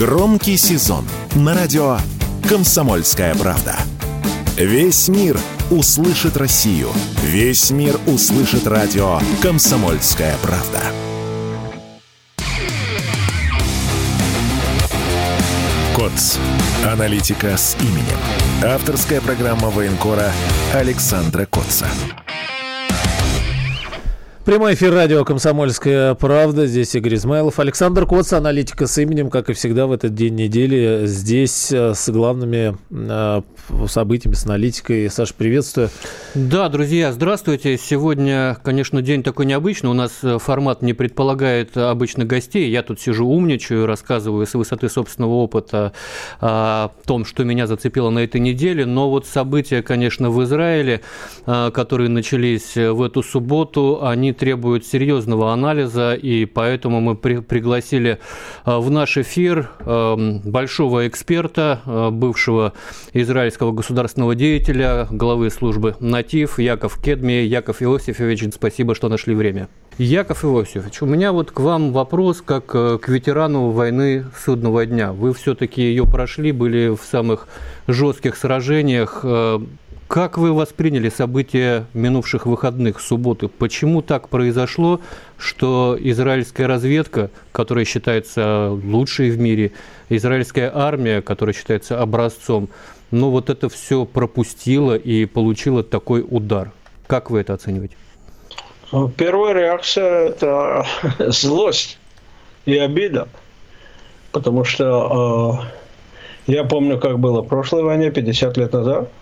Громкий сезон на радио «Комсомольская правда». Весь мир услышит Россию. Весь мир услышит радио «Комсомольская правда». КОЦ. Аналитика с именем. Авторская программа военкора Александра Котца. Прямой эфир радио «Комсомольская правда». Здесь Игорь Измайлов. Александр Коц, аналитика с именем, как и всегда в этот день недели. Здесь э, с главными э, событиями, с аналитикой. Саша, приветствую. Да, друзья, здравствуйте. Сегодня, конечно, день такой необычный. У нас э, формат не предполагает обычных гостей. Я тут сижу умничаю, рассказываю с высоты собственного опыта о том, что меня зацепило на этой неделе. Но вот события, конечно, в Израиле, которые начались в эту субботу, они требует серьезного анализа, и поэтому мы при, пригласили э, в наш эфир эм, большого эксперта, э, бывшего израильского государственного деятеля, главы службы «Натив» Яков Кедми. Яков Иосифович, спасибо, что нашли время. Яков Иосифович, у меня вот к вам вопрос, как э, к ветерану войны судного дня. Вы все-таки ее прошли, были в самых жестких сражениях. Как вы восприняли события минувших выходных, субботы? Почему так произошло, что израильская разведка, которая считается лучшей в мире, израильская армия, которая считается образцом, ну вот это все пропустила и получила такой удар? Как вы это оцениваете? Ну, первая реакция – это злость и обида, потому что э, я помню, как было в прошлой войне, 50 лет назад –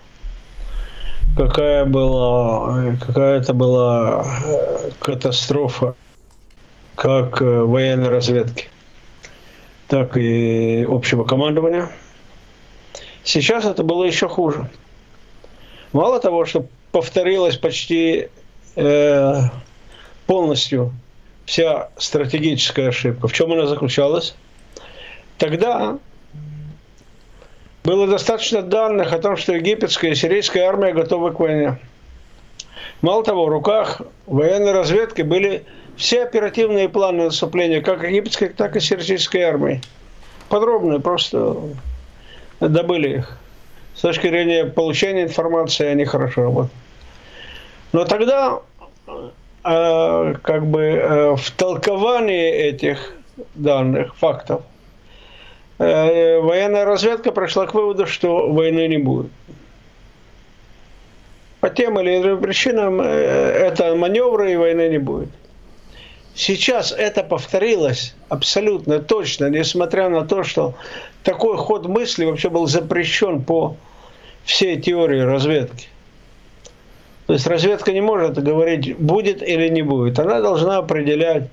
какая была, какая это была э, катастрофа как э, военной разведки, так и общего командования. Сейчас это было еще хуже. Мало того, что повторилась почти э, полностью вся стратегическая ошибка. В чем она заключалась? Тогда было достаточно данных о том, что египетская и сирийская армия готовы к войне. Мало того, в руках военной разведки были все оперативные планы наступления, как египетской, так и сирийской армии. Подробные, просто добыли их. С точки зрения получения информации они хорошо работают. Но тогда э, как бы э, в толковании этих данных, фактов – военная разведка пришла к выводу, что войны не будет. По тем или иным причинам э, это маневры и войны не будет. Сейчас это повторилось абсолютно точно, несмотря на то, что такой ход мысли вообще был запрещен по всей теории разведки. То есть разведка не может говорить, будет или не будет. Она должна определять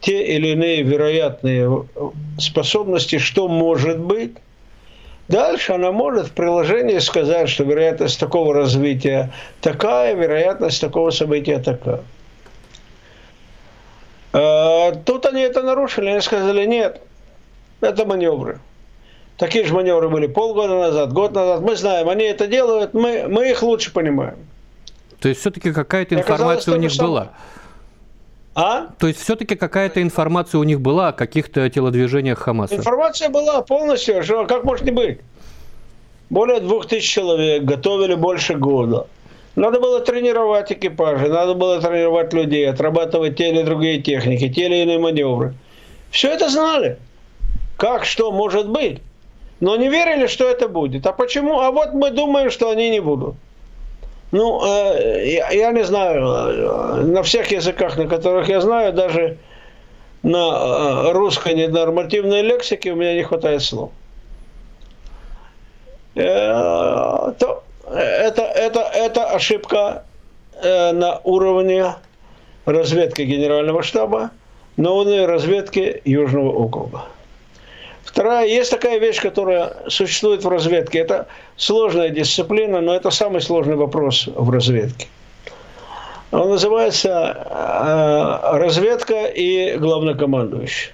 те или иные вероятные способности, что может быть. Дальше она может в приложении сказать, что вероятность такого развития такая, вероятность такого события такая. А, тут они это нарушили, они сказали, нет, это маневры. Такие же маневры были полгода назад, год назад. Мы знаем, они это делают, мы, мы их лучше понимаем. То есть все-таки какая-то информация у них была? А? То есть все-таки какая-то информация у них была о каких-то телодвижениях Хамаса? Информация была полностью, что как может не быть? Более двух тысяч человек готовили больше года. Надо было тренировать экипажи, надо было тренировать людей, отрабатывать те или другие техники, те или иные маневры. Все это знали. Как, что может быть. Но не верили, что это будет. А почему? А вот мы думаем, что они не будут. Ну, э, я, я не знаю, э, на всех языках, на которых я знаю, даже на э, русской ненормативной лексике у меня не хватает слов. То это, это, это ошибка на уровне разведки Генерального штаба, на уровне разведки Южного округа. Вторая, есть такая вещь, которая существует в разведке. Это сложная дисциплина, но это самый сложный вопрос в разведке. Он называется э, разведка и главнокомандующий.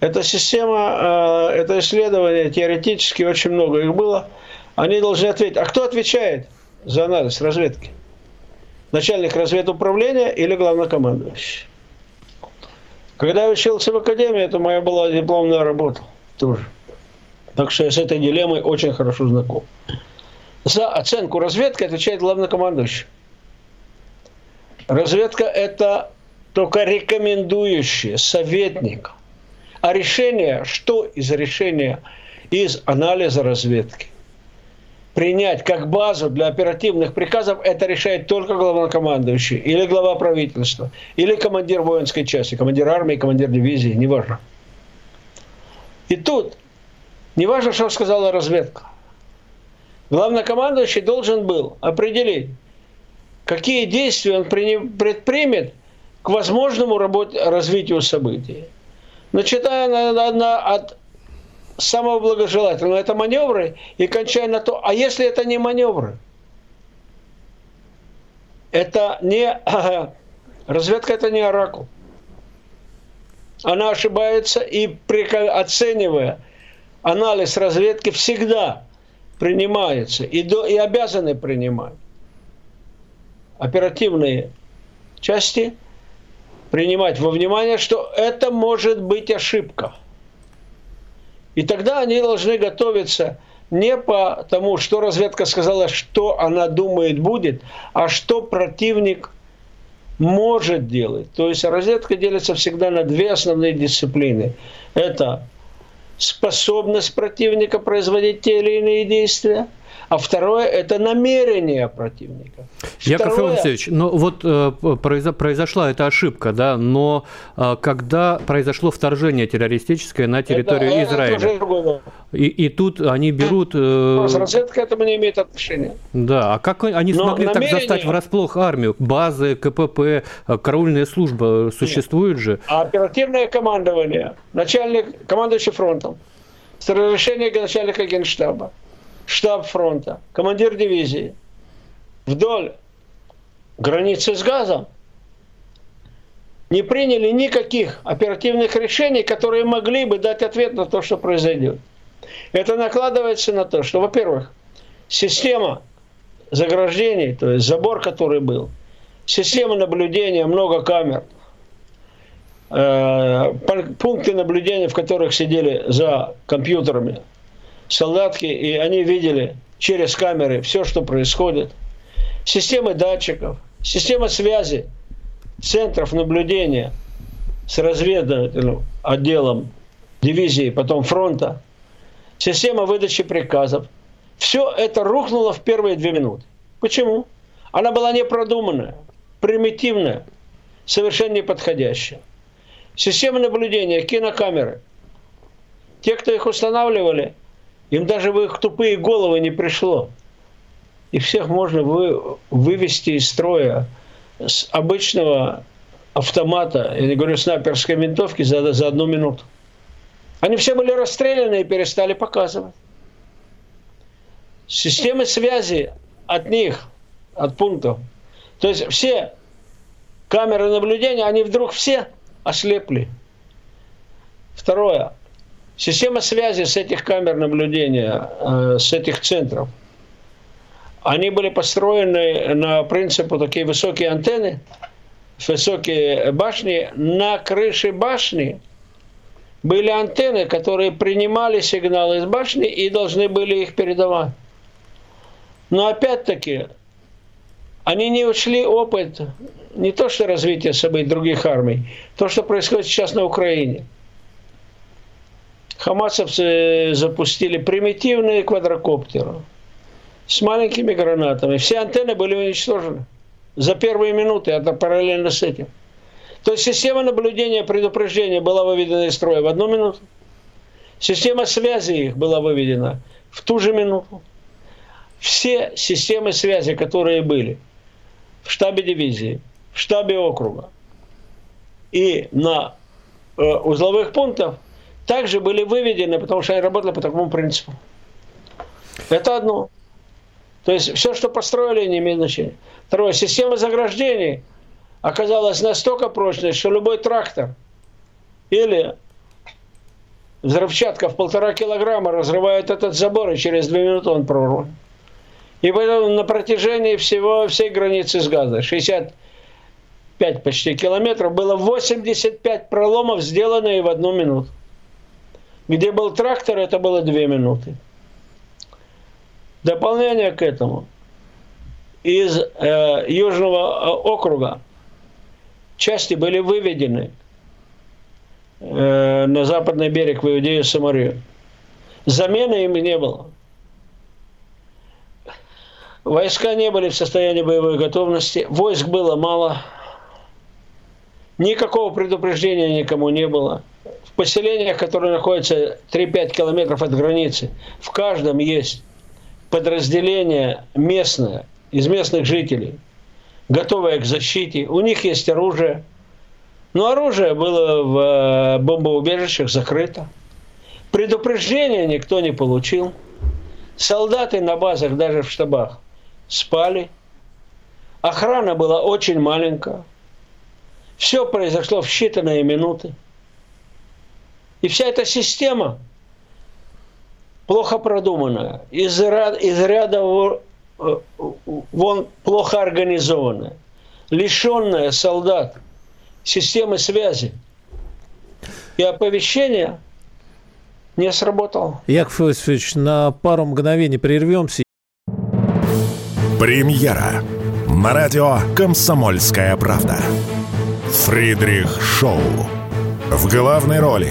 Эта система, э, это исследование, теоретически очень много их было. Они должны ответить, а кто отвечает за анализ разведки? Начальник разведуправления или главнокомандующий? Когда я учился в академии, это моя была дипломная работа тоже. Так что я с этой дилеммой очень хорошо знаком. За оценку разведки отвечает главнокомандующий. Разведка – это только рекомендующий советник. А решение, что из решения, из анализа разведки, принять как базу для оперативных приказов, это решает только главнокомандующий, или глава правительства, или командир воинской части, командир армии, командир дивизии, неважно. И тут, неважно, что сказала разведка, главнокомандующий должен был определить, какие действия он предпримет к возможному работе, развитию событий. Начиная на, на, на, от самого благожелательного, это маневры, и кончая на то, а если это не маневры? Это не... разведка это не оракул. Она ошибается и оценивая анализ разведки всегда принимается и, до, и обязаны принимать оперативные части, принимать во внимание, что это может быть ошибка – и тогда они должны готовиться не по тому, что разведка сказала, что она думает будет, а что противник может делать. То есть разведка делится всегда на две основные дисциплины. Это способность противника производить те или иные действия – а второе – это намерение противника. Яков второе... Алексеевич, ну вот э, произошла эта ошибка, да, но э, когда произошло вторжение террористическое на территорию это, Израиля, это и, и тут они берут… Э... Разведка к этому не имеет отношения. Да, а как они но смогли намерение... так застать врасплох армию? Базы, КПП, караульная служба существует же? А оперативное командование, начальник, командующий фронтом, с разрешения начальника генштаба, штаб фронта, командир дивизии вдоль границы с газом не приняли никаких оперативных решений, которые могли бы дать ответ на то, что произойдет. Это накладывается на то, что, во-первых, система заграждений, то есть забор, который был, система наблюдения, много камер, э, пункты наблюдения, в которых сидели за компьютерами солдатки, и они видели через камеры все, что происходит. Системы датчиков, система связи центров наблюдения с разведывательным отделом дивизии, потом фронта, система выдачи приказов. Все это рухнуло в первые две минуты. Почему? Она была непродуманная, примитивная, совершенно неподходящая. Система наблюдения, кинокамеры. Те, кто их устанавливали, им даже в их тупые головы не пришло. И всех можно вы, вывести из строя с обычного автомата, я не говорю снайперской винтовки, за, за одну минуту. Они все были расстреляны и перестали показывать. Системы связи от них, от пунктов. То есть все камеры наблюдения, они вдруг все ослепли. Второе. Система связи с этих камер наблюдения, э, с этих центров, они были построены на принципу такие высокие антенны, высокие башни. На крыше башни были антенны, которые принимали сигналы из башни и должны были их передавать. Но опять-таки, они не учли опыт не то что развития событий других армий, то, что происходит сейчас на Украине – Хамасовцы запустили примитивные квадрокоптеры с маленькими гранатами. Все антенны были уничтожены за первые минуты, это параллельно с этим. То есть система наблюдения предупреждения была выведена из строя в одну минуту. Система связи их была выведена в ту же минуту. Все системы связи, которые были в штабе дивизии, в штабе округа и на э, узловых пунктах, также были выведены, потому что они работали по такому принципу. Это одно. То есть все, что построили, не имеет значения. Второе, система заграждений оказалась настолько прочной, что любой трактор или взрывчатка в полтора килограмма разрывает этот забор, и через две минуты он прорван. И поэтому на протяжении всего, всей границы с Газой, 60 5 почти километров, было 85 проломов, сделанные в одну минуту. Где был трактор, это было 2 минуты. Дополнение к этому. Из э, Южного э, округа части были выведены э, на западный берег в Иудею Самарию. Замены им не было. Войска не были в состоянии боевой готовности, войск было мало, никакого предупреждения никому не было. Поселениях, которые находятся 3-5 километров от границы, в каждом есть подразделение местное, из местных жителей, готовое к защите. У них есть оружие. Но оружие было в э, бомбоубежищах закрыто. Предупреждения никто не получил. Солдаты на базах, даже в штабах, спали. Охрана была очень маленькая. Все произошло в считанные минуты. И вся эта система плохо продуманная, из ряда, из ряда э, вон плохо организованная, лишенная солдат системы связи и оповещения не сработало. Яков Иосифович, на пару мгновений прервемся. Премьера на радио «Комсомольская правда». Фридрих Шоу. В главной роли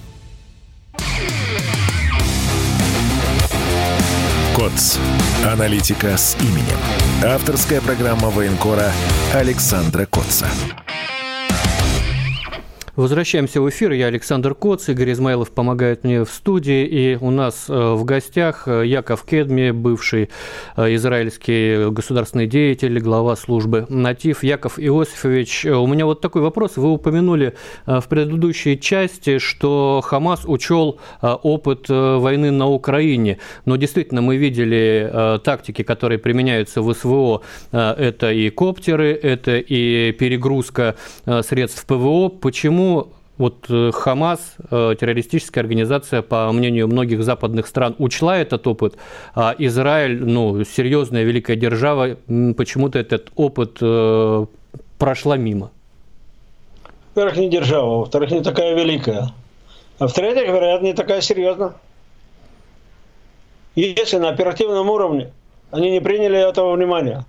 КОЦ. Аналитика с именем. Авторская программа военкора Александра Котца. Возвращаемся в эфир. Я Александр Коц, Игорь Измайлов помогает мне в студии. И у нас э, в гостях э, Яков Кедми, бывший э, израильский государственный деятель, глава службы «Натив». Яков Иосифович, у меня вот такой вопрос. Вы упомянули в предыдущей части, что Хамас учел опыт войны на Украине. Но действительно мы видели тактики, которые применяются в СВО. Это и коптеры, это и перегрузка средств ПВО. Почему вот э, Хамас, э, террористическая организация, по мнению многих западных стран, учла этот опыт, а Израиль, ну, серьезная великая держава, почему-то этот опыт э, прошла мимо? Во-первых, не держава, во-вторых, не такая великая. А в-третьих, вероятно, не такая серьезная. Если на оперативном уровне они не приняли этого внимания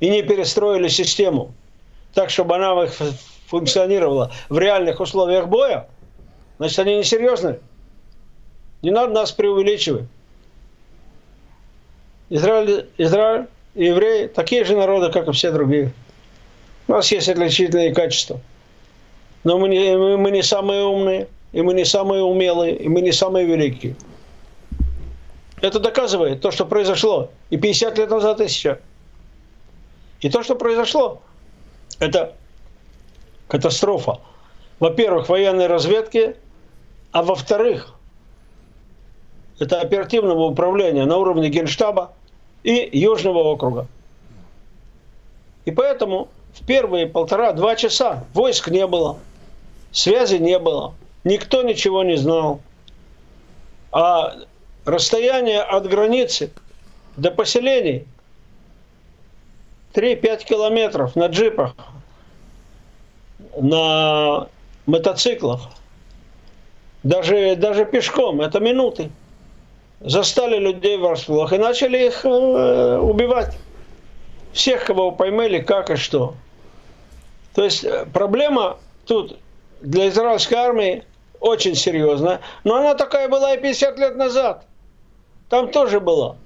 и не перестроили систему так, чтобы она в их функционировала в реальных условиях боя, значит, они несерьезны. Не надо нас преувеличивать. Израиль, Израиль и евреи такие же народы, как и все другие. У нас есть отличительные качества. Но мы не, мы, мы не самые умные, и мы не самые умелые, и мы не самые великие. Это доказывает то, что произошло и 50 лет назад, и сейчас. И то, что произошло, это катастрофа. Во-первых, военной разведки, а во-вторых, это оперативного управления на уровне Генштаба и Южного округа. И поэтому в первые полтора-два часа войск не было, связи не было, никто ничего не знал. А расстояние от границы до поселений 3-5 километров на джипах на мотоциклах, даже, даже пешком, это минуты. Застали людей врасплох и начали их э, убивать. Всех, кого поймали, как и что. То есть э, проблема тут для израильской армии очень серьезная, но она такая была и 50 лет назад. Там тоже была.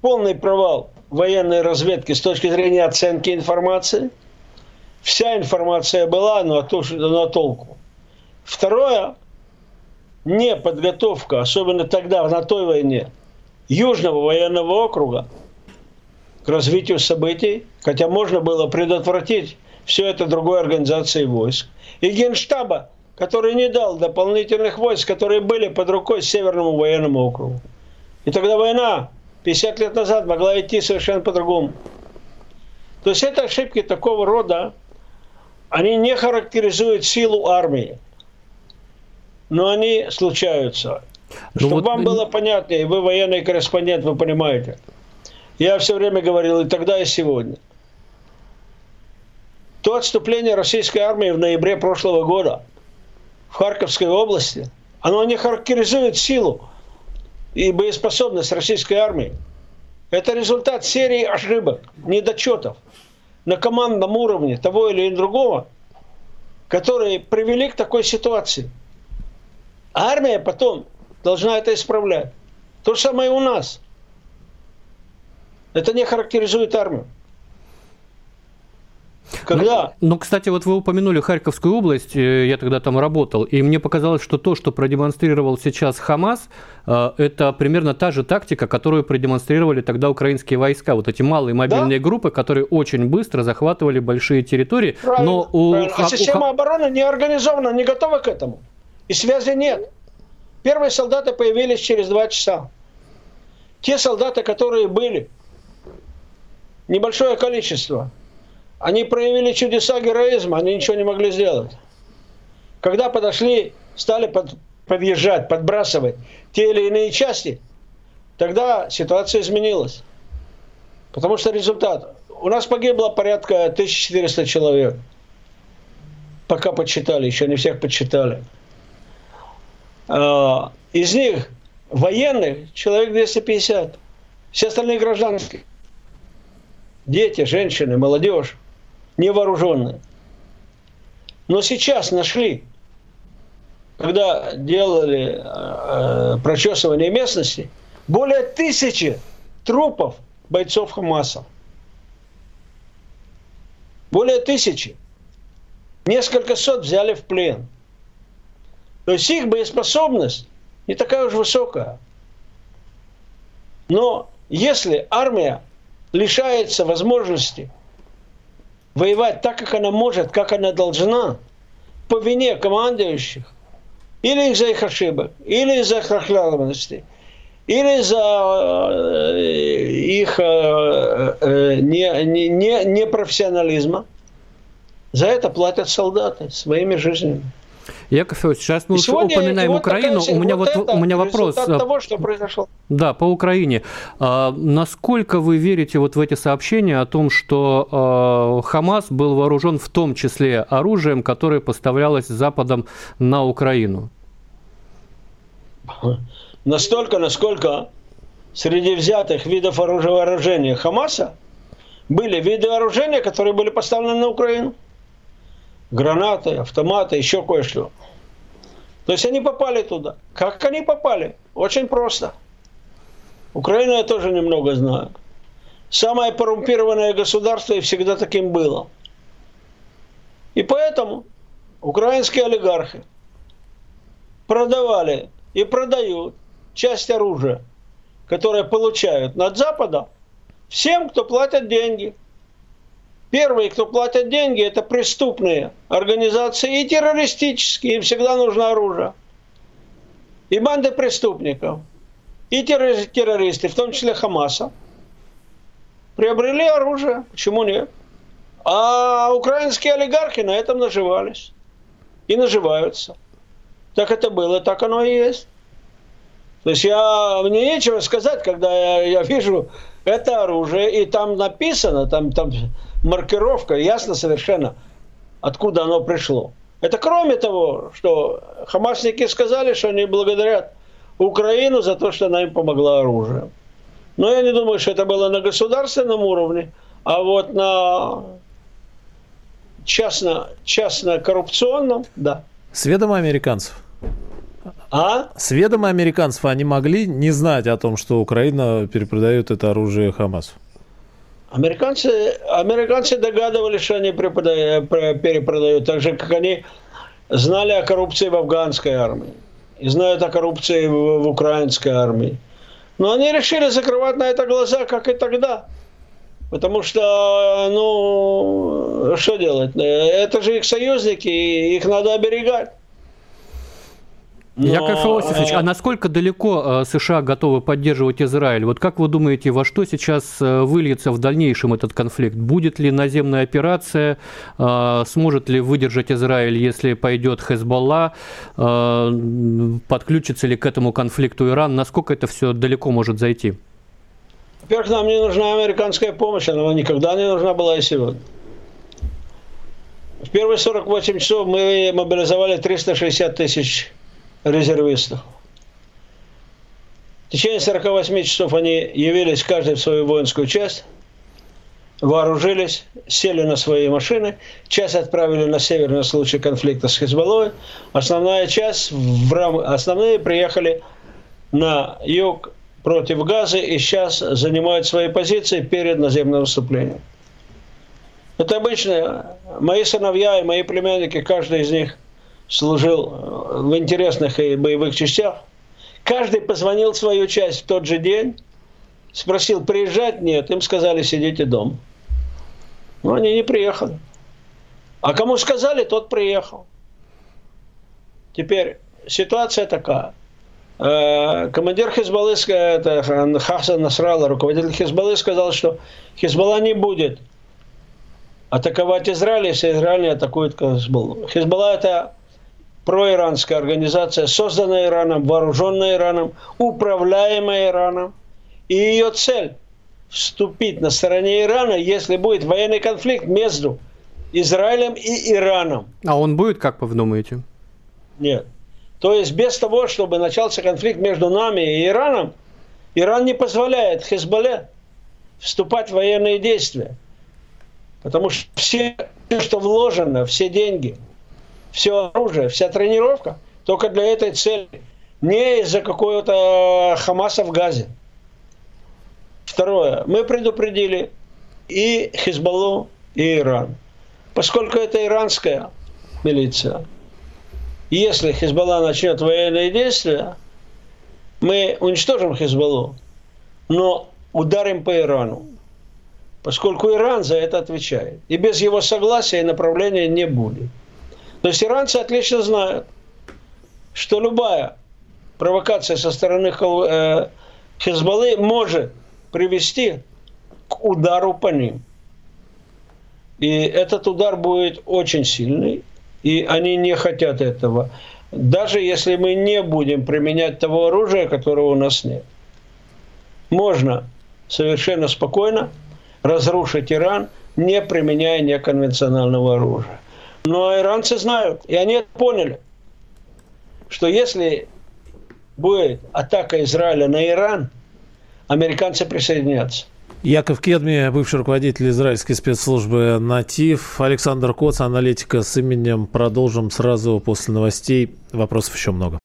Полный провал военной разведки с точки зрения оценки информации – вся информация была, но, то, на толку. Второе, не подготовка, особенно тогда, на той войне, Южного военного округа к развитию событий, хотя можно было предотвратить все это другой организацией войск. И Генштаба который не дал дополнительных войск, которые были под рукой Северному военному округу. И тогда война 50 лет назад могла идти совершенно по-другому. То есть это ошибки такого рода, они не характеризуют силу армии, но они случаются. Ну Чтобы вот... вам было понятнее, вы военный корреспондент, вы понимаете. Я все время говорил и тогда, и сегодня. То отступление российской армии в ноябре прошлого года в Харьковской области, оно не характеризует силу и боеспособность российской армии. Это результат серии ошибок, недочетов на командном уровне того или другого, которые привели к такой ситуации. Армия потом должна это исправлять. То же самое и у нас. Это не характеризует армию. Когда? Ну, ну, кстати, вот вы упомянули Харьковскую область, э, я тогда там работал, и мне показалось, что то, что продемонстрировал сейчас Хамас, э, это примерно та же тактика, которую продемонстрировали тогда украинские войска. Вот эти малые мобильные да? группы, которые очень быстро захватывали большие территории. Правильно, но у, правильно. А система обороны не организована, не готова к этому. И связи нет. Первые солдаты появились через два часа. Те солдаты, которые были, небольшое количество – они проявили чудеса героизма, они ничего не могли сделать. Когда подошли, стали под, подъезжать, подбрасывать те или иные части, тогда ситуация изменилась. Потому что результат. У нас погибло порядка 1400 человек. Пока подсчитали, еще не всех подсчитали. А, из них военных человек 250. Все остальные гражданские. Дети, женщины, молодежь невооруженные. Но сейчас нашли, когда делали э, прочесывание местности, более тысячи трупов бойцов Хамаса. Более тысячи. Несколько сот взяли в плен. То есть их боеспособность не такая уж высокая. Но если армия лишается возможности воевать так, как она может, как она должна, по вине командующих, или из-за их ошибок, или из-за их охлядности, или из-за э, их э, э, не, не, непрофессионализма, за это платят солдаты своими жизнями. Яков Федорович, сейчас мы сегодня, упоминаем вот Украину. Такая, у меня вот, вот у меня вопрос. того, что произошло. Да, по Украине. А, насколько вы верите вот в эти сообщения о том, что а, Хамас был вооружен в том числе оружием, которое поставлялось Западом на Украину? Настолько, насколько среди взятых видов вооружения Хамаса были виды вооружения, которые были поставлены на Украину гранаты, автоматы, еще кое-что. То есть они попали туда. Как они попали? Очень просто. Украину я тоже немного знаю. Самое коррумпированное государство и всегда таким было. И поэтому украинские олигархи продавали и продают часть оружия, которое получают от Запада, всем, кто платят деньги – Первые, кто платят деньги, это преступные организации и террористические, им всегда нужно оружие. И банды преступников, и террористы, в том числе Хамаса, приобрели оружие. Почему нет? А украинские олигархи на этом наживались. И наживаются. Так это было, так оно и есть. То есть я, мне нечего сказать, когда я, я вижу это оружие, и там написано, там, там маркировка, ясно совершенно, откуда оно пришло. Это кроме того, что хамасники сказали, что они благодарят Украину за то, что она им помогла оружием. Но я не думаю, что это было на государственном уровне, а вот на частно, частно коррупционном, да. С ведома американцев? А? С ведома американцев они могли не знать о том, что Украина перепродает это оружие Хамасу? Американцы, американцы догадывались, что они перепродают, так же, как они знали о коррупции в афганской армии и знают о коррупции в, в украинской армии. Но они решили закрывать на это глаза, как и тогда. Потому что, ну, что делать? Это же их союзники, их надо оберегать. Но... Яков Иосифович, а насколько далеко США готовы поддерживать Израиль? Вот как вы думаете, во что сейчас выльется в дальнейшем этот конфликт? Будет ли наземная операция? Сможет ли выдержать Израиль, если пойдет Хезболла? Подключится ли к этому конфликту Иран? Насколько это все далеко может зайти? Во-первых, нам не нужна американская помощь, она никогда не нужна была и сегодня. В первые 48 часов мы мобилизовали 360 тысяч резервистов. В течение 48 часов они явились каждый в свою воинскую часть, вооружились, сели на свои машины, часть отправили на север на случай конфликта с Хизбаллой, основная часть, в рам... основные приехали на юг против Газы и сейчас занимают свои позиции перед наземным выступлением. Это обычно мои сыновья и мои племянники, каждый из них служил э, в интересных и боевых частях. Каждый позвонил в свою часть в тот же день, спросил, приезжать? Нет, им сказали, сидите дома. Но они не приехали. А кому сказали, тот приехал. Теперь ситуация такая. Э, командир Хизбаллы, это Хасан Насралла, руководитель Хизбаллы, сказал, что Хизбалла не будет атаковать Израиль, если Израиль не атакует Хизбаллу. Хизбалла – это проиранская организация, созданная Ираном, вооруженная Ираном, управляемая Ираном. И ее цель – вступить на стороне Ирана, если будет военный конфликт между Израилем и Ираном. А он будет, как вы думаете? Нет. То есть без того, чтобы начался конфликт между нами и Ираном, Иран не позволяет Хизбалле вступать в военные действия. Потому что все, что вложено, все деньги, все оружие, вся тренировка только для этой цели. Не из-за какого-то Хамаса в Газе. Второе. Мы предупредили и Хизбаллу, и Иран. Поскольку это иранская милиция, если Хизбалла начнет военные действия, мы уничтожим Хизбаллу, но ударим по Ирану поскольку Иран за это отвечает. И без его согласия направления не будет. То есть иранцы отлично знают, что любая провокация со стороны э, Хизбаллы может привести к удару по ним. И этот удар будет очень сильный, и они не хотят этого. Даже если мы не будем применять того оружия, которого у нас нет. Можно совершенно спокойно разрушить Иран, не применяя неконвенционального оружия. Но иранцы знают, и они поняли, что если будет атака Израиля на Иран, американцы присоединятся. Яков Кедми, бывший руководитель израильской спецслужбы «Натив». Александр Коц, аналитика с именем. Продолжим сразу после новостей. Вопросов еще много.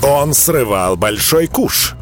Он срывал большой куш –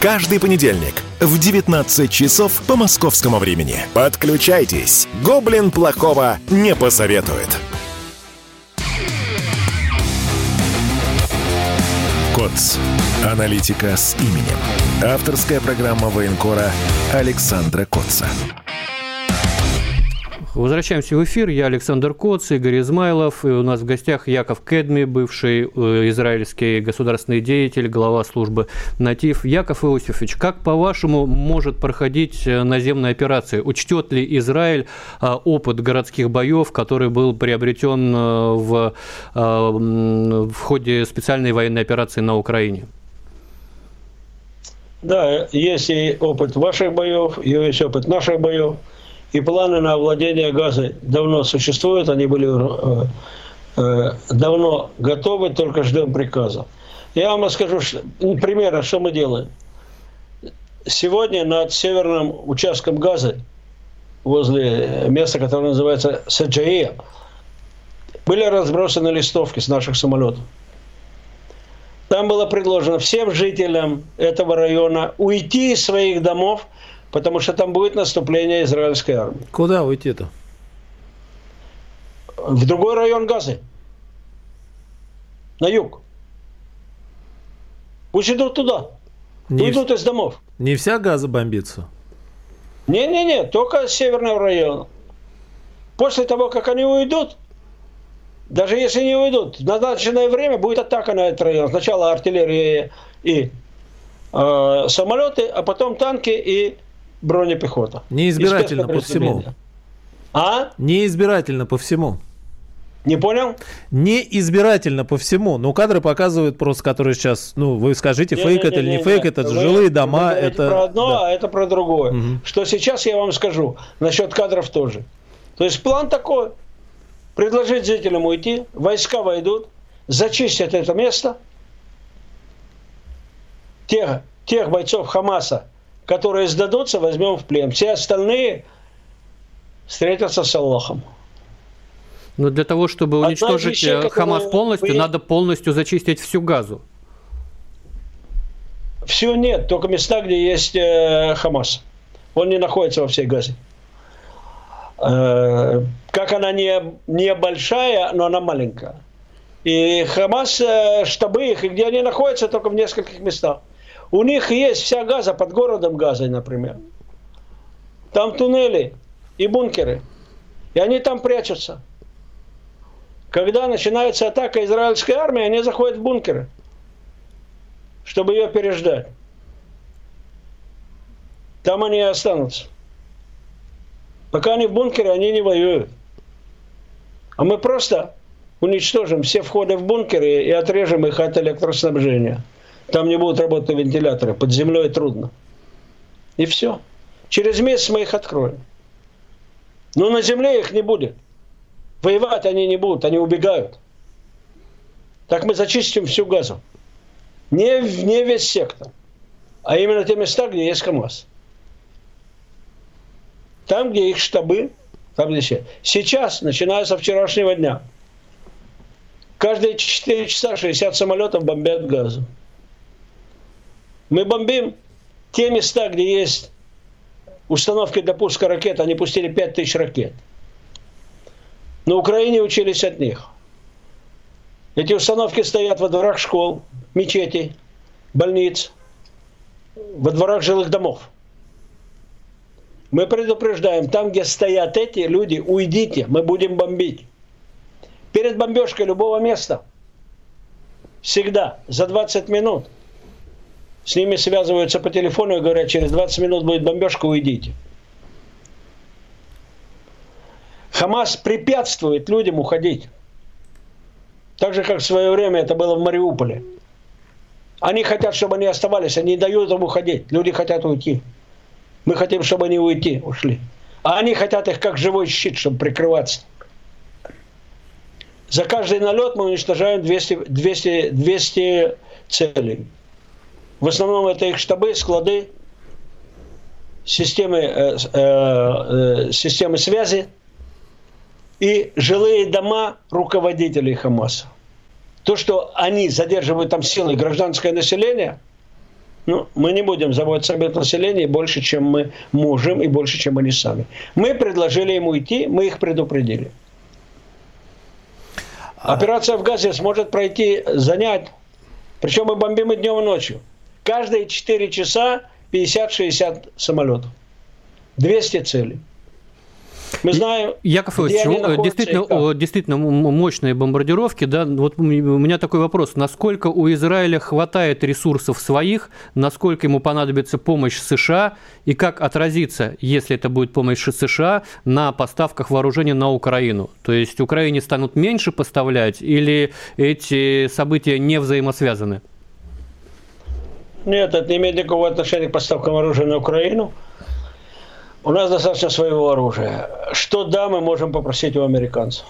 Каждый понедельник в 19 часов по московскому времени. Подключайтесь. Гоблин плохого не посоветует. КОЦ. Аналитика с именем. Авторская программа военкора Александра Котца. Возвращаемся в эфир. Я Александр Коц, Игорь Измайлов. И у нас в гостях Яков Кедми, бывший э, израильский государственный деятель, глава службы «Натив». Яков Иосифович, как, по-вашему, может проходить э, наземная операция? Учтет ли Израиль э, опыт городских боев, который был приобретен в, в ходе специальной военной операции на Украине? Да, есть и опыт ваших боев, и есть опыт наших боев – и планы на овладение газой давно существуют, они были э, э, давно готовы, только ждем приказа. Я вам скажу, что, примерно, что мы делаем. Сегодня над северным участком газа, возле места, которое называется Саджаия, были разбросаны листовки с наших самолетов. Там было предложено всем жителям этого района уйти из своих домов, потому что там будет наступление израильской армии. Куда уйти-то? В другой район Газы. На юг. Пусть идут туда. Не, Уйдут из домов. не вся Газа бомбится? Не-не-не, только северного района. После того, как они уйдут, даже если не уйдут, в назначенное время будет атака на этот район. Сначала артиллерия и э, самолеты, а потом танки и бронепехота. Неизбирательно по всему. А? Неизбирательно по всему. Не понял? Неизбирательно по всему. Ну, кадры показывают просто, которые сейчас, ну, вы скажите, фейк это или не Не-не-не-не. фейк, это Вы- жилые вы дома, говорите это... про одно, да. а это про другое. Мгм. Что сейчас я вам скажу насчет кадров тоже. То есть план такой. Предложить жителям уйти, войска войдут, зачистят это место. Тех, тех бойцов Хамаса, которые сдадутся, возьмем в плен. Все остальные встретятся с Аллахом. Но для того, чтобы Одна уничтожить вещей, э, Хамас полностью, вы- надо полностью зачистить всю газу. Все нет, только места, где есть э, Хамас. Он не находится во всей Газе. Э, как она не, не большая, но она маленькая. И Хамас, э, штабы их, и где они находятся, только в нескольких местах. У них есть вся Газа под городом Газой, например. Там туннели и бункеры. И они там прячутся. Когда начинается атака израильской армии, они заходят в бункеры чтобы ее переждать. Там они и останутся. Пока они в бункере, они не воюют. А мы просто уничтожим все входы в бункеры и отрежем их от электроснабжения. Там не будут работать вентиляторы, под землей трудно. И все. Через месяц мы их откроем. Но на земле их не будет. Воевать они не будут, они убегают. Так мы зачистим всю газу. Не, не весь сектор, а именно те места, где есть КАМАЗ. Там, где их штабы, там, где все. Сейчас, начиная со вчерашнего дня, каждые 4 часа 60 самолетов бомбят газу. Мы бомбим те места, где есть установки для пуска ракет, они пустили 5000 ракет. На Украине учились от них. Эти установки стоят во дворах школ, мечетей, больниц, во дворах жилых домов. Мы предупреждаем, там, где стоят эти люди, уйдите, мы будем бомбить. Перед бомбежкой любого места, всегда, за 20 минут, с ними связываются по телефону и говорят, через 20 минут будет бомбежка, уйдите. Хамас препятствует людям уходить. Так же, как в свое время это было в Мариуполе. Они хотят, чтобы они оставались, они дают им уходить. Люди хотят уйти. Мы хотим, чтобы они уйти, ушли. А они хотят их как живой щит, чтобы прикрываться. За каждый налет мы уничтожаем 200, 200, 200 целей. В основном это их штабы, склады, системы, э, э, э, системы связи и жилые дома руководителей Хамаса. То, что они задерживают там силой гражданское население, ну, мы не будем заботиться об этом населении больше, чем мы можем и больше, чем они сами. Мы предложили им уйти, мы их предупредили. Операция в Газе сможет пройти, занять, причем мы бомбим и днем, и ночью. Каждые 4 часа 50-60 самолетов. 200 целей. Мы знаем, Яков Ильич, находятся действительно, действительно мощные бомбардировки, да, вот у меня у меня такой вопрос, насколько у Израиля хватает ресурсов своих, насколько ему понадобится помощь США, и как отразится, если это будет помощь США, на поставках вооружения на Украину? То есть Украине станут меньше поставлять, или эти события не взаимосвязаны? Нет, это не имеет никакого отношения к поставкам оружия на Украину. У нас достаточно своего оружия. Что да, мы можем попросить у американцев.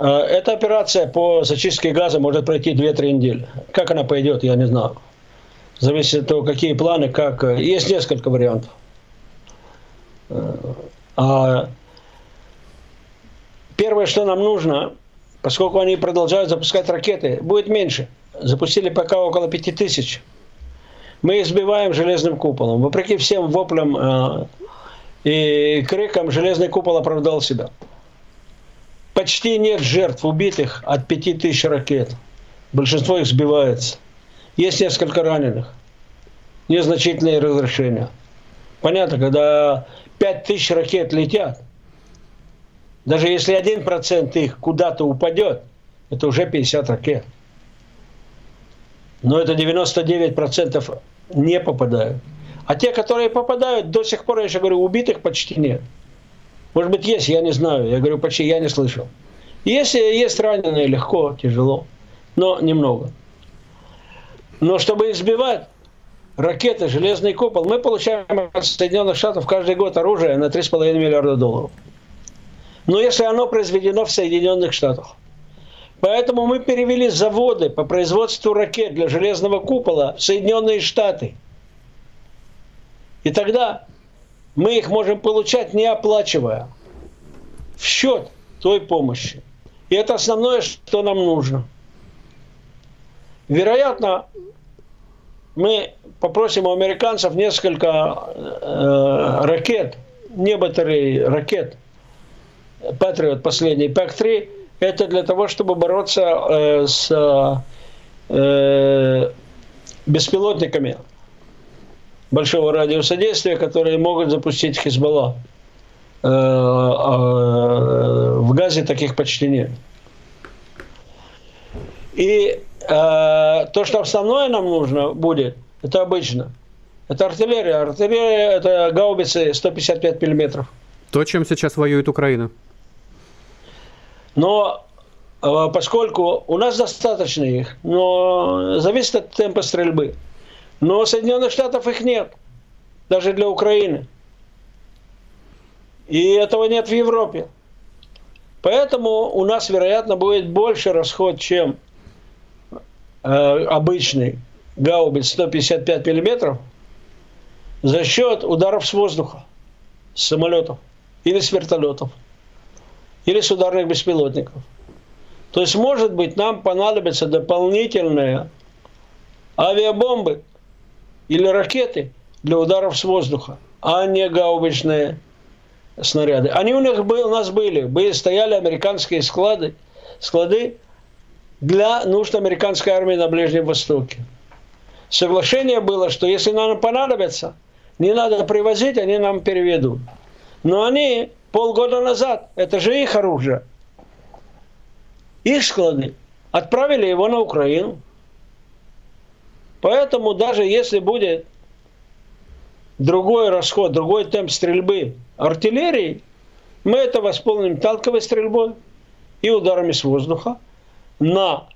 эта операция по зачистке газа может пройти 2-3 недели. Как она пойдет, я не знаю. Зависит от того, какие планы, как. Есть несколько вариантов. А первое, что нам нужно, поскольку они продолжают запускать ракеты, будет меньше. Запустили пока около 5000. Мы их сбиваем железным куполом. Вопреки всем воплям э, и крикам, железный купол оправдал себя. Почти нет жертв убитых от 5000 ракет. Большинство их сбивается. Есть несколько раненых. Незначительные разрешения. Понятно, когда 5000 ракет летят, даже если 1% их куда-то упадет, это уже 50 ракет. Но это 99% не попадают. А те, которые попадают, до сих пор, я еще говорю, убитых почти нет. Может быть, есть, я не знаю. Я говорю, почти я не слышал. Если есть раненые, легко, тяжело, но немного. Но чтобы избивать ракеты, железный купол, мы получаем от Соединенных Штатов каждый год оружие на 3,5 миллиарда долларов. Но если оно произведено в Соединенных Штатах. Поэтому мы перевели заводы по производству ракет для железного купола в Соединенные Штаты. И тогда мы их можем получать не оплачивая в счет той помощи. И это основное, что нам нужно. Вероятно, мы попросим у американцев несколько э, ракет, не батареи, ракет, Патриот последний, ПАК-3, это для того, чтобы бороться э, с э, беспилотниками большого радиуса действия, которые могут запустить Хизбалла. Э, э, в Газе таких почти нет. И э, то, что основное нам нужно будет, это обычно. Это артиллерия. Артиллерия – это гаубицы 155 миллиметров. То, чем сейчас воюет Украина. Но поскольку у нас достаточно их, но зависит от темпа стрельбы. Но Соединенных Штатов их нет, даже для Украины. И этого нет в Европе. Поэтому у нас, вероятно, будет больше расход, чем э, обычный гаубиц 155 миллиметров за счет ударов с воздуха, с самолетов или с вертолетов, или с ударных беспилотников. То есть, может быть, нам понадобятся дополнительные авиабомбы или ракеты для ударов с воздуха, а не гаубичные снаряды. Они у, них у нас были, были, стояли американские склады, склады для нужд американской армии на Ближнем Востоке. Соглашение было, что если нам понадобится, не надо привозить, они нам переведут. Но они полгода назад, это же их оружие, их склады, отправили его на Украину. Поэтому даже если будет другой расход, другой темп стрельбы артиллерии, мы это восполним танковой стрельбой и ударами с воздуха. На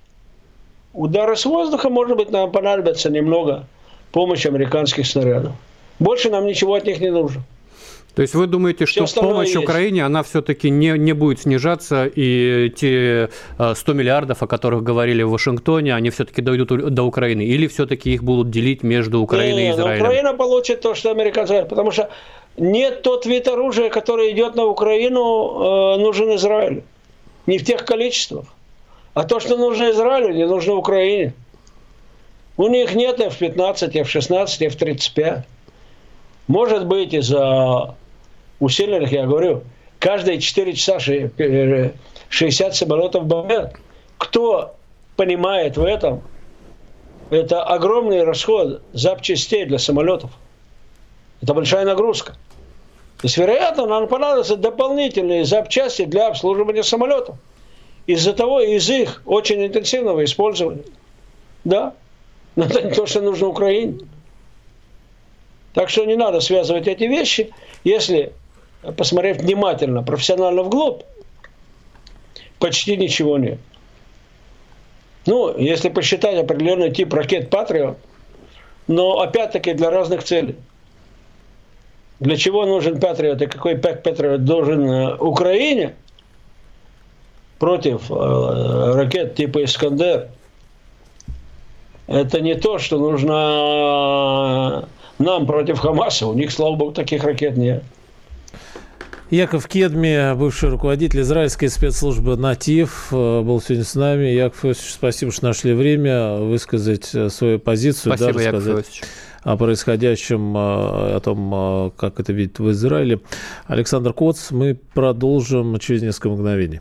удары с воздуха, может быть, нам понадобится немного помощи американских снарядов. Больше нам ничего от них не нужно. То есть вы думаете, что помощь есть. Украине, она все-таки не, не будет снижаться, и те 100 э, миллиардов, о которых говорили в Вашингтоне, они все-таки дойдут до Украины? Или все-таки их будут делить между Украиной не, и Израилем? Украина получит то, что американцы потому что нет тот вид оружия, который идет на Украину, э, нужен Израилю. Не в тех количествах. А то, что нужно Израилю, не нужно Украине. У них нет F-15, F-16, F-35. Может быть, из-за усиленных, я говорю, каждые 4 часа 60 самолетов бомбят. Кто понимает в этом, это огромный расход запчастей для самолетов. Это большая нагрузка. То есть, вероятно, нам понадобятся дополнительные запчасти для обслуживания самолетов. Из-за того, из их очень интенсивного использования. Да, но это не то, что нужно Украине. Так что не надо связывать эти вещи. Если посмотрев внимательно, профессионально вглубь, почти ничего нет. Ну, если посчитать определенный тип ракет Патриот, но опять-таки для разных целей. Для чего нужен Патриот и какой Патриот должен э, Украине? против э, ракет типа «Искандер», это не то, что нужно нам против Хамаса. У них, слава богу, таких ракет нет. Яков Кедми, бывший руководитель израильской спецслужбы «Натив», э, был сегодня с нами. Яков Иосифович, спасибо, что нашли время высказать э, свою позицию. Спасибо, да, Яков Иосифович о происходящем, э, о том, как это видит в Израиле. Александр Коц, мы продолжим через несколько мгновений.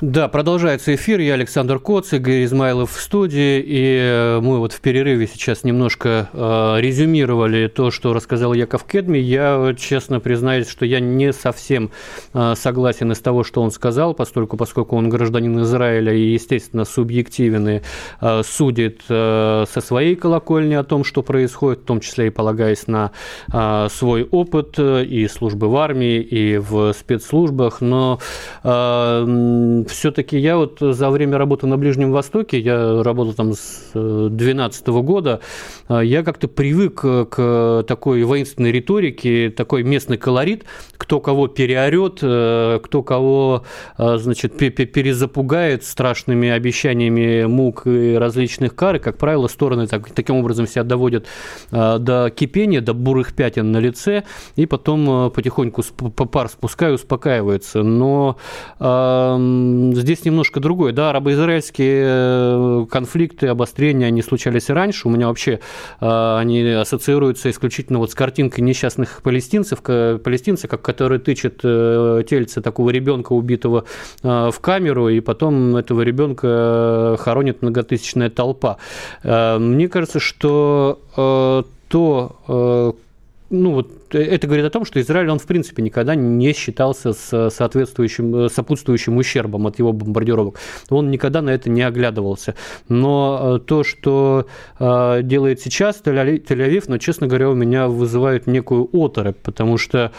Да, продолжается эфир. Я Александр Коц, Игорь Измайлов в студии. И э, мы вот в перерыве сейчас немножко э, резюмировали то, что рассказал Яков Кедми. Я честно признаюсь, что я не совсем э, согласен из того, что он сказал, поскольку, поскольку он гражданин Израиля и, естественно, субъективен и э, судит э, со своей колокольни о том, что происходит, в том числе и полагаясь на э, свой опыт э, и службы в армии, и в спецслужбах. Но э, все-таки я вот за время работы на Ближнем Востоке, я работал там с 2012 э, года, э, я как-то привык к такой воинственной риторике, такой местный колорит, кто кого переорет, э, кто кого, значит, перезапугает страшными обещаниями мук и различных кар, и, как правило, стороны так, таким образом себя доводят до кипения, до бурых пятен на лице, и потом потихоньку пар спуская, успокаивается. Но здесь немножко другое. Да, арабо-израильские э, конфликты, обострения, они случались и раньше. У меня вообще э, они ассоциируются исключительно вот с картинкой несчастных палестинцев, палестинца, как который тычет э, тельце такого ребенка, убитого в камеру, и потом этого ребенка хоронит многотысячная толпа. Мне кажется, что то, ну вот это говорит о том, что Израиль, он в принципе никогда не считался с соответствующим, сопутствующим ущербом от его бомбардировок. Он никогда на это не оглядывался. Но э, то, что э, делает сейчас Тель-Авив, но, честно говоря, у меня вызывает некую оторопь, потому что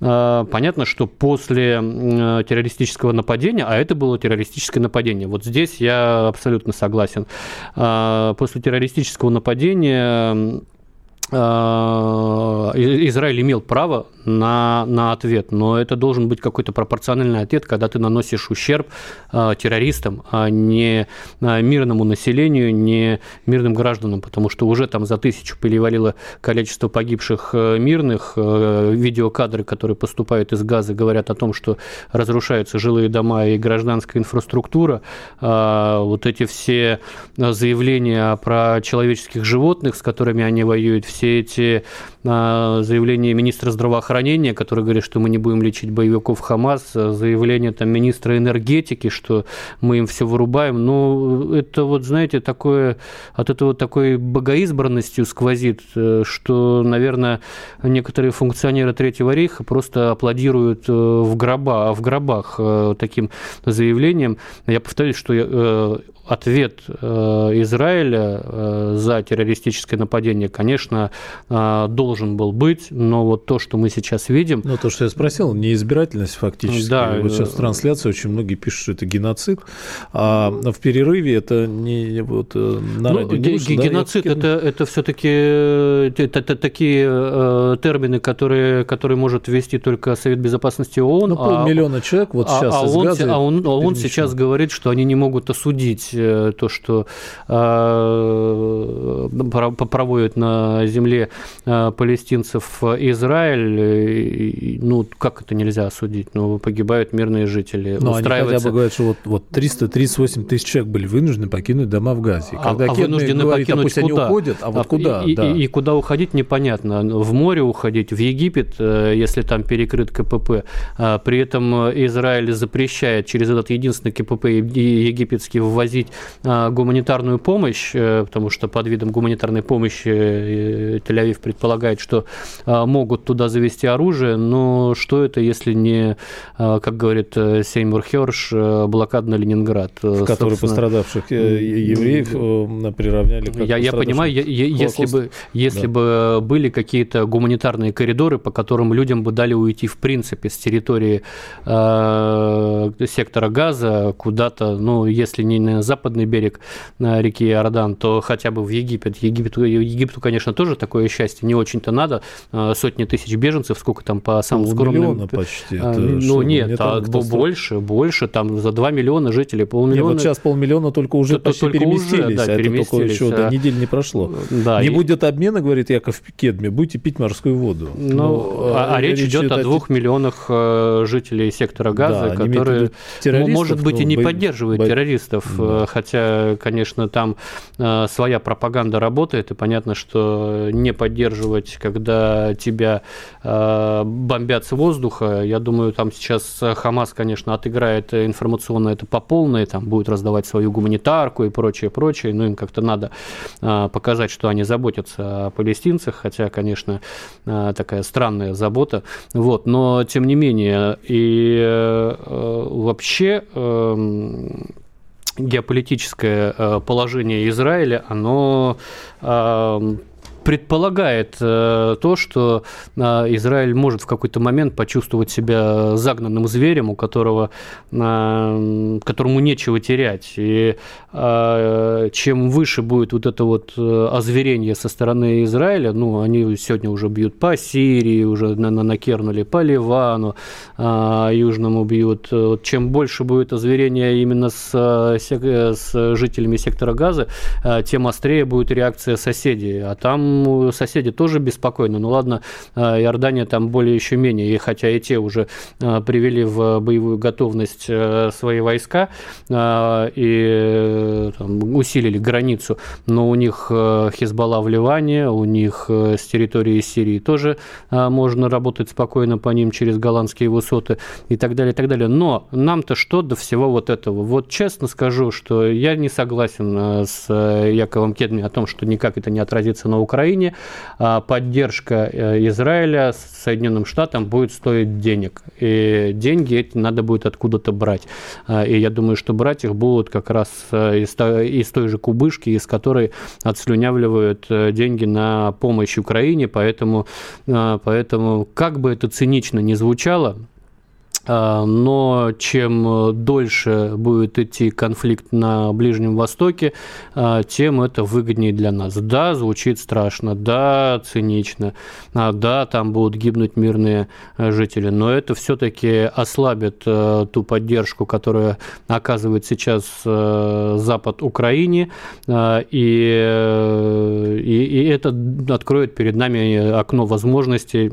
э, понятно, что после террористического нападения, а это было террористическое нападение, вот здесь я абсолютно согласен, после террористического нападения Э, Израиль имел право на, на ответ, но это должен быть какой-то пропорциональный ответ, когда ты наносишь ущерб э, террористам, а не э, мирному населению, не мирным гражданам, потому что уже там за тысячу перевалило количество погибших мирных. Видеокадры, которые поступают из Газа, говорят о том, что разрушаются жилые дома и гражданская инфраструктура. Вот эти все заявления про человеческих животных, с которыми они воюют, все эти а, заявления министра здравоохранения, который говорит, что мы не будем лечить боевиков Хамас, заявление там, министра энергетики, что мы им все вырубаем. Ну, это вот, знаете, такое, от этого такой богоизбранностью сквозит, э, что, наверное, некоторые функционеры Третьего рейха просто аплодируют э, в, гроба, в гробах э, таким заявлением. Я повторюсь, что ответ Израиля за террористическое нападение, конечно, должен должен был быть, но вот то, что мы сейчас видим... Ну, то, что я спросил, неизбирательность фактически. Да. Вот сейчас в трансляции очень многие пишут, что это геноцид, а в перерыве это не вот э, на ну, вышло, Геноцид да, это, это все-таки э, это, это такие э, термины, которые, которые может ввести только Совет Безопасности ООН. Ну, полмиллиона а, человек вот сейчас а, а из он, Газа а он, а он сейчас говорит, что они не могут осудить то, что э, проводят на земле э, палестинцев Израиль, ну, как это нельзя осудить? Ну, погибают мирные жители. Но устраивается... они хотя бы говорят, что вот, вот 338 тысяч человек были вынуждены покинуть дома в Газе. И когда а, а вынуждены говорит, покинуть а пусть куда? они уходят, а вот а, куда? И, да. и, и куда уходить, непонятно. В море уходить, в Египет, э, если там перекрыт КПП. А при этом Израиль запрещает через этот единственный КПП египетский ввозить гуманитарную помощь, э, потому что под видом гуманитарной помощи Тель-Авив предполагает, что могут туда завести оружие, но что это, если не, как говорит Сеймур Херш, блокада на Ленинград? В который пострадавших евреев приравняли к Я, я понимаю, если бы, если да. бы были какие-то гуманитарные коридоры, по которым людям бы дали уйти в принципе с территории э, сектора газа куда-то, ну, если не на западный берег реки Иордан, то хотя бы в Египет. Египту, Египту, конечно, тоже такое счастье не очень-то надо. Э, сотни тысяч беженцев, сколько там по самым скромным... почти. А, ну, нет, а больше, больше, там за 2 миллиона жителей, полмиллиона... Нет, вот сейчас полмиллиона только уже почти только переместились, уже, да, а переместились, это только еще а... до недели не прошло. Да, не и... будет обмена, говорит Яков Кедми, будете пить морскую воду. Ну, ну а, а речь, речь идет о двух миллионах э, жителей сектора газа, да, которые, может быть, и не поддерживают террористов, да. Э, хотя, конечно, там э, своя пропаганда работает, и понятно, что не поддерживать, когда тебя бомбят с воздуха, я думаю, там сейчас Хамас, конечно, отыграет информационно это по полной, там будет раздавать свою гуманитарку и прочее, прочее, но им как-то надо показать, что они заботятся о палестинцах, хотя, конечно, такая странная забота. Вот, но тем не менее, и э, вообще эм, геополитическое э, положение Израиля, оно эм, предполагает э, то, что э, Израиль может в какой-то момент почувствовать себя загнанным зверем, у которого, э, которому нечего терять. И чем выше будет вот это вот озверение со стороны Израиля, ну, они сегодня уже бьют по Сирии, уже накернули по Ливану, Южному бьют. Чем больше будет озверение именно с, с жителями сектора Газа, тем острее будет реакция соседей. А там соседи тоже беспокойны. Ну ладно, э, Иордания там более еще менее, и хотя и те уже э, привели в боевую готовность э, свои войска и там, усилили границу, но у них Хизбалла в Ливане, у них с территории Сирии тоже можно работать спокойно по ним через голландские высоты и так далее, и так далее. Но нам-то что до всего вот этого? Вот честно скажу, что я не согласен с Яковом Кедми о том, что никак это не отразится на Украине, Украине, а поддержка э, Израиля Соединенным Штатам будет стоить денег. И деньги эти надо будет откуда-то брать. А, и я думаю, что брать их будут как раз э, из, той же кубышки, из которой отслюнявливают э, деньги на помощь Украине. Поэтому, поэтому как бы это цинично ни звучало, но чем э, дольше будет идти конфликт на Ближнем Востоке, а, тем это выгоднее для нас. Да, звучит страшно, да, цинично, а, да, там будут гибнуть мирные э, жители, но это все-таки ослабит э, ту поддержку, которую оказывает сейчас Запад Украине, и, и, и это откроет перед нами окно возможностей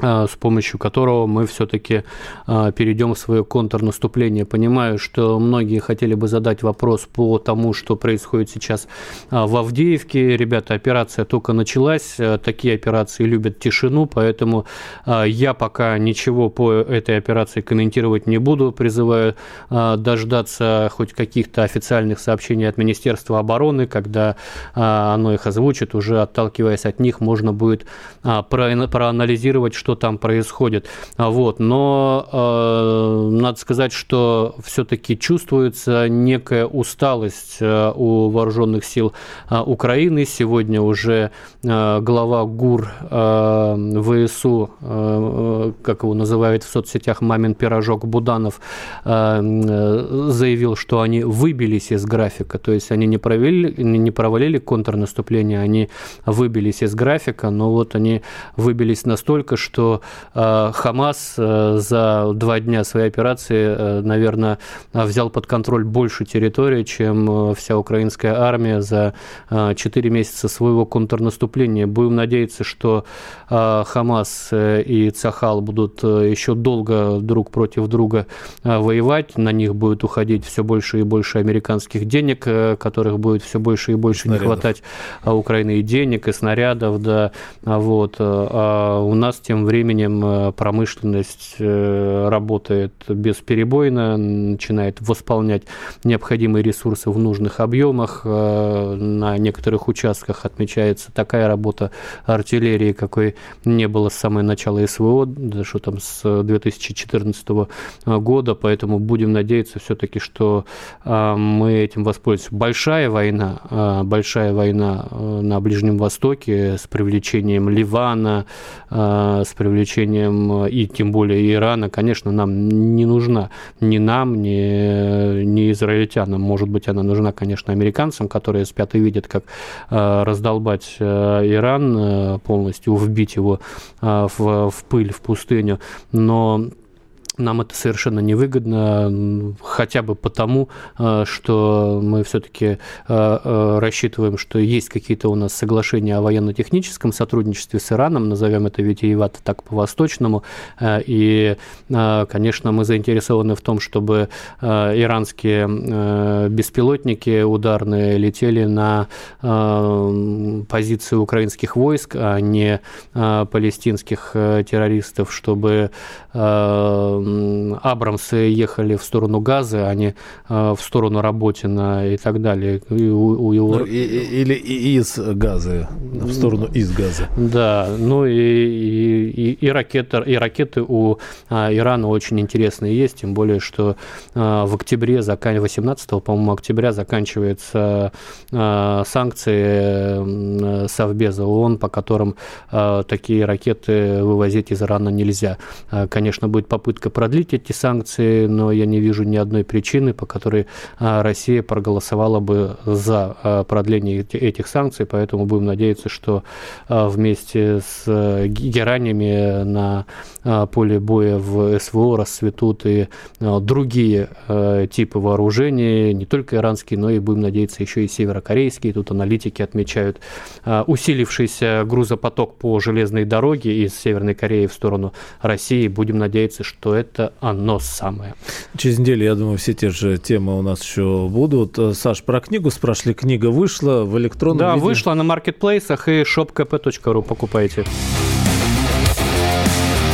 с помощью которого мы все-таки а, перейдем в свое контрнаступление. Понимаю, что многие хотели бы задать вопрос по тому, что происходит сейчас а, в Авдеевке. Ребята, операция только началась, такие операции любят тишину, поэтому я пока ничего по этой операции комментировать не буду. Призываю дождаться хоть каких-то официальных сообщений от Министерства обороны, когда оно их озвучит, уже отталкиваясь от них, можно будет проанализировать, что там происходит. А вот. Но э, надо сказать, что все-таки чувствуется некая усталость э, у вооруженных сил э, Украины. Сегодня уже э, глава ГУР ВСУ, как его называют в соцсетях, мамин пирожок Буданов, заявил, что они выбились из графика, то есть они не провели, не провалили контрнаступление, они выбились из графика, но вот они выбились настолько, что что э, Хамас э, за два дня своей операции, э, наверное, взял под контроль больше территории, чем вся украинская армия за 4 месяца своего контрнаступления. Будем надеяться, что Хамас и Цахал будут еще долго друг против друга воевать, на них будет уходить все больше и больше американских денег, которых будет все больше и больше снарядов. не хватать Украины и денег, и снарядов, да, вот. А у нас тем временем промышленность работает бесперебойно, начинает восполнять необходимые ресурсы в нужных объемах. На некоторых участках отмечается такая работа артиллерии, какой не было с самого начала СВО, что там с 2014 года, поэтому будем надеяться все-таки, что мы этим воспользуемся. Большая война, большая война на Ближнем Востоке с привлечением Ливана, с привлечением и тем более Ирана, конечно, нам не нужна. Ни нам, ни, ни израильтянам. Может быть, она нужна, конечно, американцам, которые спят и видят, как раздолбать Иран полностью, вбить его в, в пыль, в пустыню. Но нам это совершенно невыгодно, хотя бы потому, э, что мы все-таки э, э, рассчитываем, что есть какие-то у нас соглашения о военно-техническом сотрудничестве с Ираном, назовем это витиевато так по-восточному, и, конечно, мы заинтересованы в том, чтобы иранские беспилотники ударные летели на позиции украинских войск, а не палестинских террористов, чтобы Абрамсы ехали в сторону Газа, а не э, в сторону Работина и так далее. И у, у его... ну, и, или из Газа, в сторону из Газа. Да, ну и, и, и, ракеты, и ракеты у а, Ирана очень интересные есть, тем более, что а, в октябре, 18, по-моему, октября заканчиваются а, санкции Совбеза ООН, по которым такие ракеты вывозить из Ирана нельзя. Конечно, будет попытка продлить эти санкции, но я не вижу ни одной причины, по которой а, Россия проголосовала бы за а, продление этих санкций, поэтому будем надеяться, что а, вместе с э, геранями на поле боя в СВО расцветут и другие типы вооружений, не только иранские, но и, будем надеяться, еще и северокорейские. Тут аналитики отмечают усилившийся грузопоток по железной дороге из Северной Кореи в сторону России. Будем надеяться, что это оно самое. Через неделю, я думаю, все те же темы у нас еще будут. Э, Саш, про книгу спрашивали. Книга вышла в электронном Да, виде? вышла на маркетплейсах и shopkp.ru покупайте.